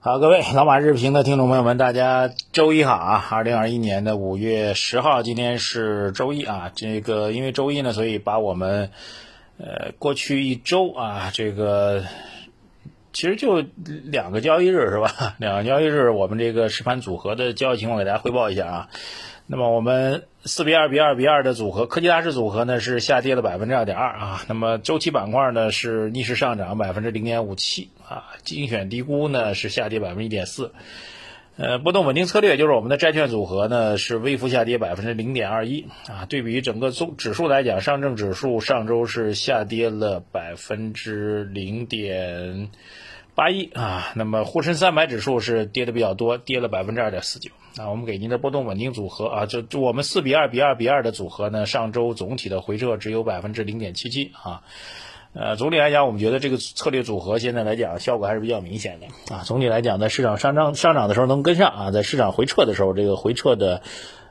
好，各位老马日评的听众朋友们，大家周一好啊！二零二一年的五月十号，今天是周一啊。这个因为周一呢，所以把我们呃过去一周啊，这个其实就两个交易日是吧？两个交易日，我们这个实盘组合的交易情况给大家汇报一下啊。那么我们四比二比二比二的组合，科技大师组合呢是下跌了百分之二点二啊。那么周期板块呢是逆势上涨百分之零点五七啊。精选低估呢是下跌百分之一点四。呃，波动稳定策略就是我们的债券组合呢是微幅下跌百分之零点二一啊。对比整个综指数来讲，上证指数上周是下跌了百分之零点。八一啊，那么沪深三百指数是跌的比较多，跌了百分之二点四九。啊，我们给您的波动稳定组合啊，就就我们四比二比二比二的组合呢，上周总体的回撤只有百分之零点七七啊。呃，总体来讲，我们觉得这个策略组合现在来讲效果还是比较明显的啊。总体来讲，在市场上涨上涨的时候能跟上啊，在市场回撤的时候，这个回撤的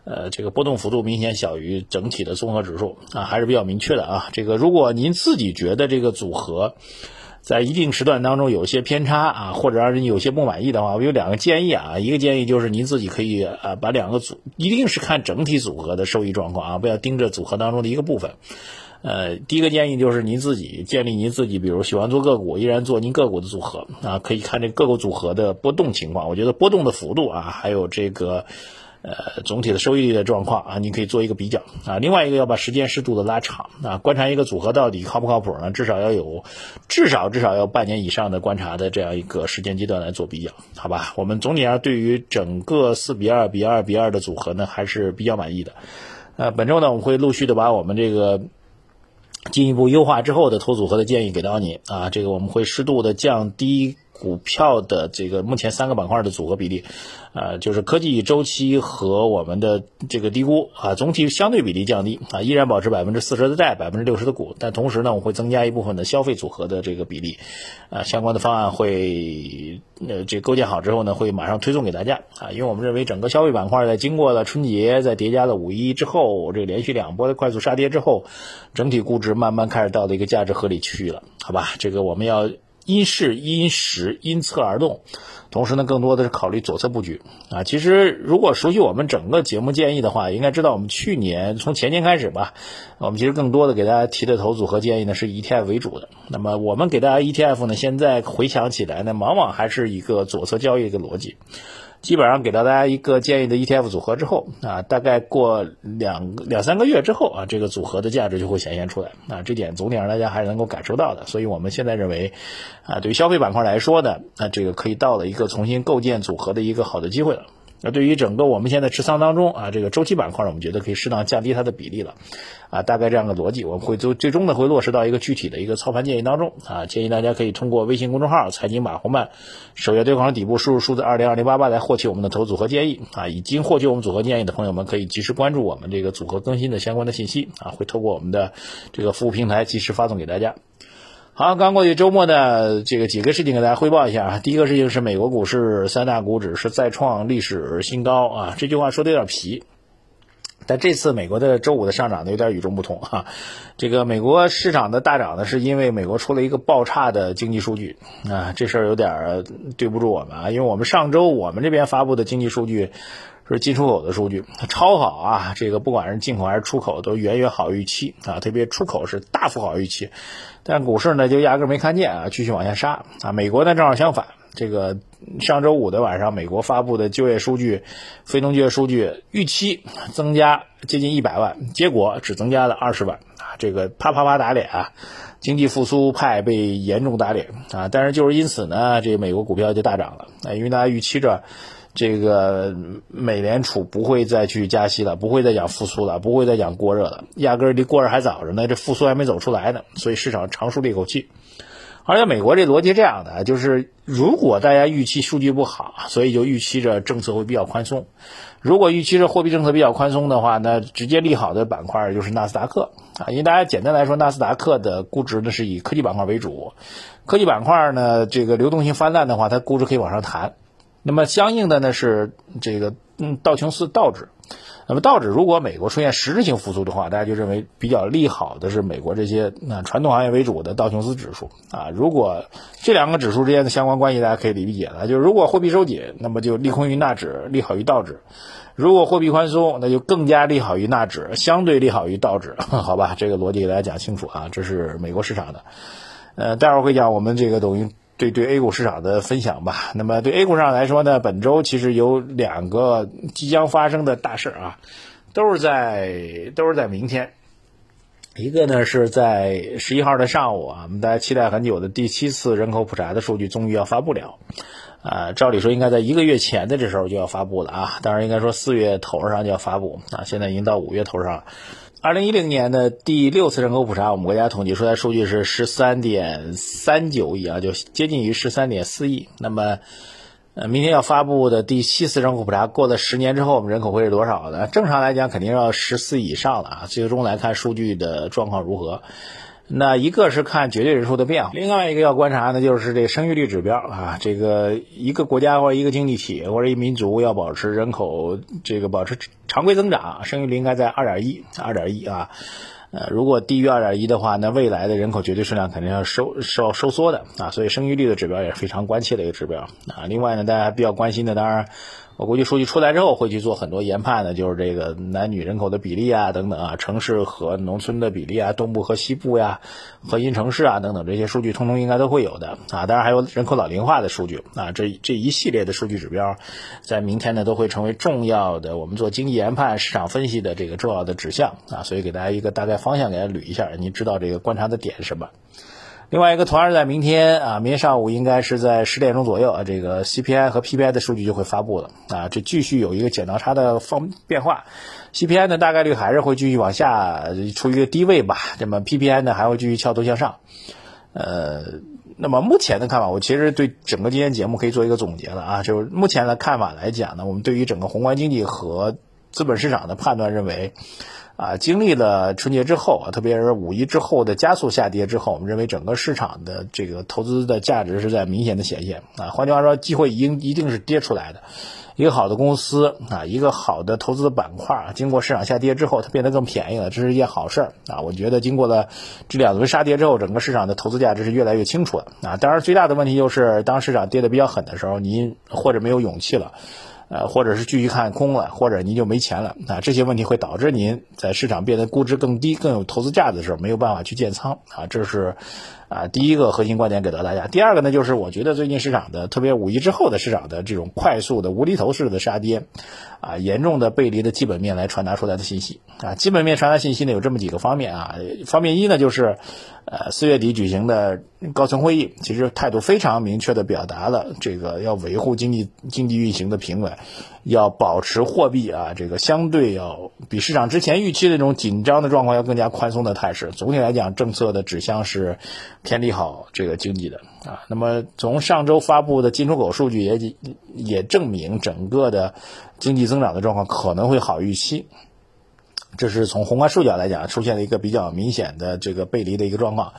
呃这个波动幅度明显小于整体的综合指数啊，还是比较明确的啊。这个如果您自己觉得这个组合，在一定时段当中有些偏差啊，或者让人有些不满意的话，我有两个建议啊。一个建议就是您自己可以啊，把两个组一定是看整体组合的收益状况啊，不要盯着组合当中的一个部分。呃，第一个建议就是您自己建立您自己，比如喜欢做个股，依然做您个股的组合啊，可以看这个股组合的波动情况。我觉得波动的幅度啊，还有这个。呃，总体的收益率的状况啊，你可以做一个比较啊。另外一个要把时间适度的拉长啊，观察一个组合到底靠不靠谱呢？至少要有，至少至少要半年以上的观察的这样一个时间阶段来做比较，好吧？我们总体上对于整个四比二比二比二的组合呢，还是比较满意的。呃，本周呢，我们会陆续的把我们这个进一步优化之后的投组合的建议给到你啊。这个我们会适度的降低。股票的这个目前三个板块的组合比例，呃，就是科技周期和我们的这个低估啊，总体相对比例降低啊，依然保持百分之四十的债，百分之六十的股，但同时呢，我会增加一部分的消费组合的这个比例，啊，相关的方案会呃这构建好之后呢，会马上推送给大家啊，因为我们认为整个消费板块在经过了春节，在叠加了五一之后，这个连续两波的快速杀跌之后，整体估值慢慢开始到了一个价值合理区域了，好吧，这个我们要。因势因时因策而动，同时呢，更多的是考虑左侧布局啊。其实，如果熟悉我们整个节目建议的话，应该知道我们去年从前年开始吧，我们其实更多的给大家提的投组合建议呢是以 ETF 为主的。那么，我们给大家 ETF 呢，现在回想起来呢，往往还是一个左侧交易的逻辑。基本上给到大家一个建议的 ETF 组合之后啊，大概过两两三个月之后啊，这个组合的价值就会显现出来啊，这点总体上大家还是能够感受到的。所以我们现在认为啊，对于消费板块来说呢，那这个可以到了一个重新构建组合的一个好的机会了。那对于整个我们现在持仓当中啊，这个周期板块呢，我们觉得可以适当降低它的比例了，啊，大概这样的逻辑，我们会最最终呢会落实到一个具体的一个操盘建议当中。啊，建议大家可以通过微信公众号“财经马红漫”首页对话框底部输入数字二零二零八八来获取我们的投组合建议。啊，已经获取我们组合建议的朋友们可以及时关注我们这个组合更新的相关的信息。啊，会透过我们的这个服务平台及时发送给大家。好，刚过去周末的这个几个事情给大家汇报一下啊。第一个事情是美国股市三大股指是再创历史新高啊，这句话说的有点皮，但这次美国的周五的上涨呢有点与众不同哈。这个美国市场的大涨呢，是因为美国出了一个爆差的经济数据啊，这事儿有点对不住我们啊，因为我们上周我们这边发布的经济数据。是进出口的数据超好啊！这个不管是进口还是出口都远远好预期啊，特别出口是大幅好预期，但股市呢就压根儿没看见啊，继续往下杀啊。美国呢正好相反，这个上周五的晚上，美国发布的就业数据、非农就业数据预期增加接近一百万，结果只增加了二十万啊，这个啪啪啪打脸啊，经济复苏派被严重打脸啊。但是就是因此呢，这个美国股票就大涨了啊，因为大家预期着。这个美联储不会再去加息了，不会再讲复苏了，不会再讲过热了，压根儿离过热还早着呢，这复苏还没走出来呢，所以市场长舒了一口气。而且美国这逻辑这样的，就是如果大家预期数据不好，所以就预期着政策会比较宽松；如果预期着货币政策比较宽松的话，那直接利好的板块就是纳斯达克啊，因为大家简单来说，纳斯达克的估值呢是以科技板块为主，科技板块呢这个流动性泛滥的话，它估值可以往上弹。那么相应的呢是这个嗯道琼斯道指。那么道指如果美国出现实质性复苏的话，大家就认为比较利好的是美国这些那传统行业为主的道琼斯指数啊。如果这两个指数之间的相关关系大家可以理解了，就是如果货币收紧，那么就利空于纳指，利好于道指；如果货币宽松，那就更加利好于纳指，相对利好于道指。好吧，这个逻辑给大家讲清楚啊，这是美国市场的。呃，待会儿会讲我们这个等于。对对 A 股市场的分享吧。那么对 A 股市场来说呢，本周其实有两个即将发生的大事啊，都是在都是在明天。一个呢是在十一号的上午啊，我们大家期待很久的第七次人口普查的数据终于要发布了。啊，照理说应该在一个月前的这时候就要发布了啊，当然应该说四月头上就要发布啊，现在已经到五月头上了。二零一零年的第六次人口普查，我们国家统计出来数据是十三点三九亿啊，就接近于十三点四亿。那么，呃，明天要发布的第七次人口普查，过了十年之后，我们人口会是多少呢？正常来讲，肯定要十四以上了啊。最终来看数据的状况如何。那一个是看绝对人数的变化，另外一个要观察的就是这个生育率指标啊。这个一个国家或者一个经济体或者一民族要保持人口这个保持常规增长，生育率应该在二点一，二点一啊。呃，如果低于二点一的话，那未来的人口绝对数量肯定要收收收缩的啊。所以生育率的指标也是非常关切的一个指标啊。另外呢，大家比较关心的当然。我估计数据出来之后会去做很多研判的，就是这个男女人口的比例啊，等等啊，城市和农村的比例啊，东部和西部呀，核心城市啊，等等这些数据，通通应该都会有的啊。当然还有人口老龄化的数据啊，这这一系列的数据指标，在明天呢都会成为重要的我们做经济研判、市场分析的这个重要的指向啊。所以给大家一个大概方向，给它捋一下，你知道这个观察的点是什么。另外一个同样在明天啊，明天上午应该是在十点钟左右啊，这个 CPI 和 PPI 的数据就会发布了啊，这继续有一个剪刀差的方变化，CPI 呢大概率还是会继续往下处于一个低位吧，那么 PPI 呢还会继续翘头向上，呃，那么目前的看法，我其实对整个今天节目可以做一个总结了啊，就是目前的看法来讲呢，我们对于整个宏观经济和资本市场的判断认为。啊，经历了春节之后啊，特别是五一之后的加速下跌之后，我们认为整个市场的这个投资的价值是在明显的显现啊。换句话说，机会已经一定是跌出来的。一个好的公司啊，一个好的投资的板块，经过市场下跌之后，它变得更便宜了，这是一件好事啊。我觉得经过了这两轮杀跌之后，整个市场的投资价值是越来越清楚了啊。当然，最大的问题就是当市场跌得比较狠的时候，您或者没有勇气了。呃，或者是继续看空了，或者您就没钱了啊，这些问题会导致您在市场变得估值更低、更有投资价值的时候没有办法去建仓啊，这是啊第一个核心观点给到大家。第二个呢，就是我觉得最近市场的，特别五一之后的市场的这种快速的无厘头式的杀跌，啊，严重的背离的基本面来传达出来的信息啊，基本面传达信息呢有这么几个方面啊，方面一呢就是。呃，四月底举行的高层会议，其实态度非常明确的表达了这个要维护经济经济运行的平稳，要保持货币啊这个相对要比市场之前预期的这种紧张的状况要更加宽松的态势。总体来讲，政策的指向是偏利好这个经济的啊。那么从上周发布的进出口数据也也证明，整个的经济增长的状况可能会好预期。这是从宏观数据来讲，出现了一个比较明显的这个背离的一个状况。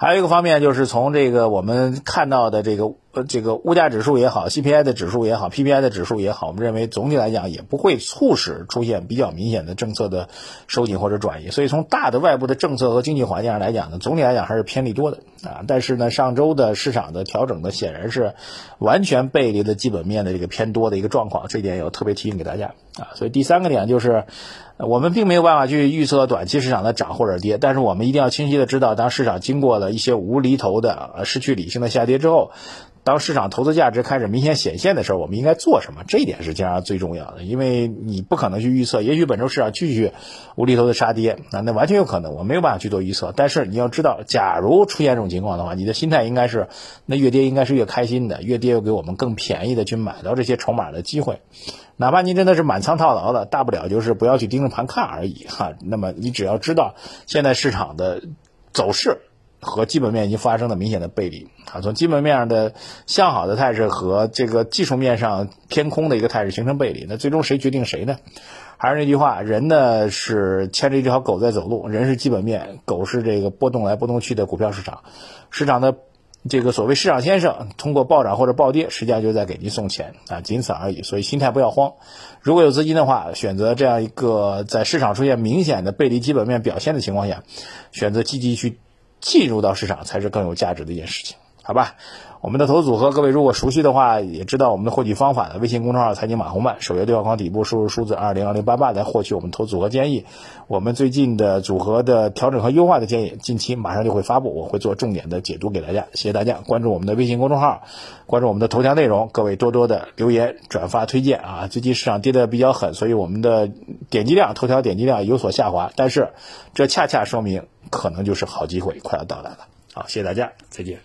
还有一个方面，就是从这个我们看到的这个呃这个物价指数也好，CPI 的指数也好，PPI 的指数也好，我们认为总体来讲也不会促使出现比较明显的政策的收紧或者转移。所以从大的外部的政策和经济环境上来讲呢，总体来讲还是偏利多的啊。但是呢，上周的市场的调整呢，显然是完全背离了基本面的这个偏多的一个状况，这一点要特别提醒给大家啊。所以第三个点就是。我们并没有办法去预测短期市场的涨或者跌，但是我们一定要清晰的知道，当市场经过了一些无厘头的、失去理性的下跌之后，当市场投资价值开始明显显现的时候，我们应该做什么？这一点是将最重要的，因为你不可能去预测，也许本周市场继续无厘头的杀跌，啊，那完全有可能，我没有办法去做预测。但是你要知道，假如出现这种情况的话，你的心态应该是，那越跌应该是越开心的，越跌又给我们更便宜的去买到这些筹码的机会。哪怕您真的是满仓套牢了，大不了就是不要去盯着盘看而已哈。那么你只要知道现在市场的走势和基本面已经发生了明显的背离啊，从基本面上的向好的态势和这个技术面上偏空的一个态势形成背离，那最终谁决定谁呢？还是那句话，人呢是牵着一条狗在走路，人是基本面，狗是这个波动来波动去的股票市场，市场的。这个所谓市场先生通过暴涨或者暴跌，实际上就在给您送钱啊，仅此而已。所以心态不要慌。如果有资金的话，选择这样一个在市场出现明显的背离基本面表现的情况下，选择积极去进入到市场，才是更有价值的一件事情，好吧？我们的投资组合，各位如果熟悉的话，也知道我们的获取方法的。微信公众号“财经马红漫”，首页对话框底部输入数字二零二零八八来获取我们投资组合建议。我们最近的组合的调整和优化的建议，近期马上就会发布，我会做重点的解读给大家。谢谢大家关注我们的微信公众号，关注我们的头条内容。各位多多的留言、转发、推荐啊！最近市场跌得比较狠，所以我们的点击量、头条点击量有所下滑，但是这恰恰说明可能就是好机会快要到来了。好，谢谢大家，再见。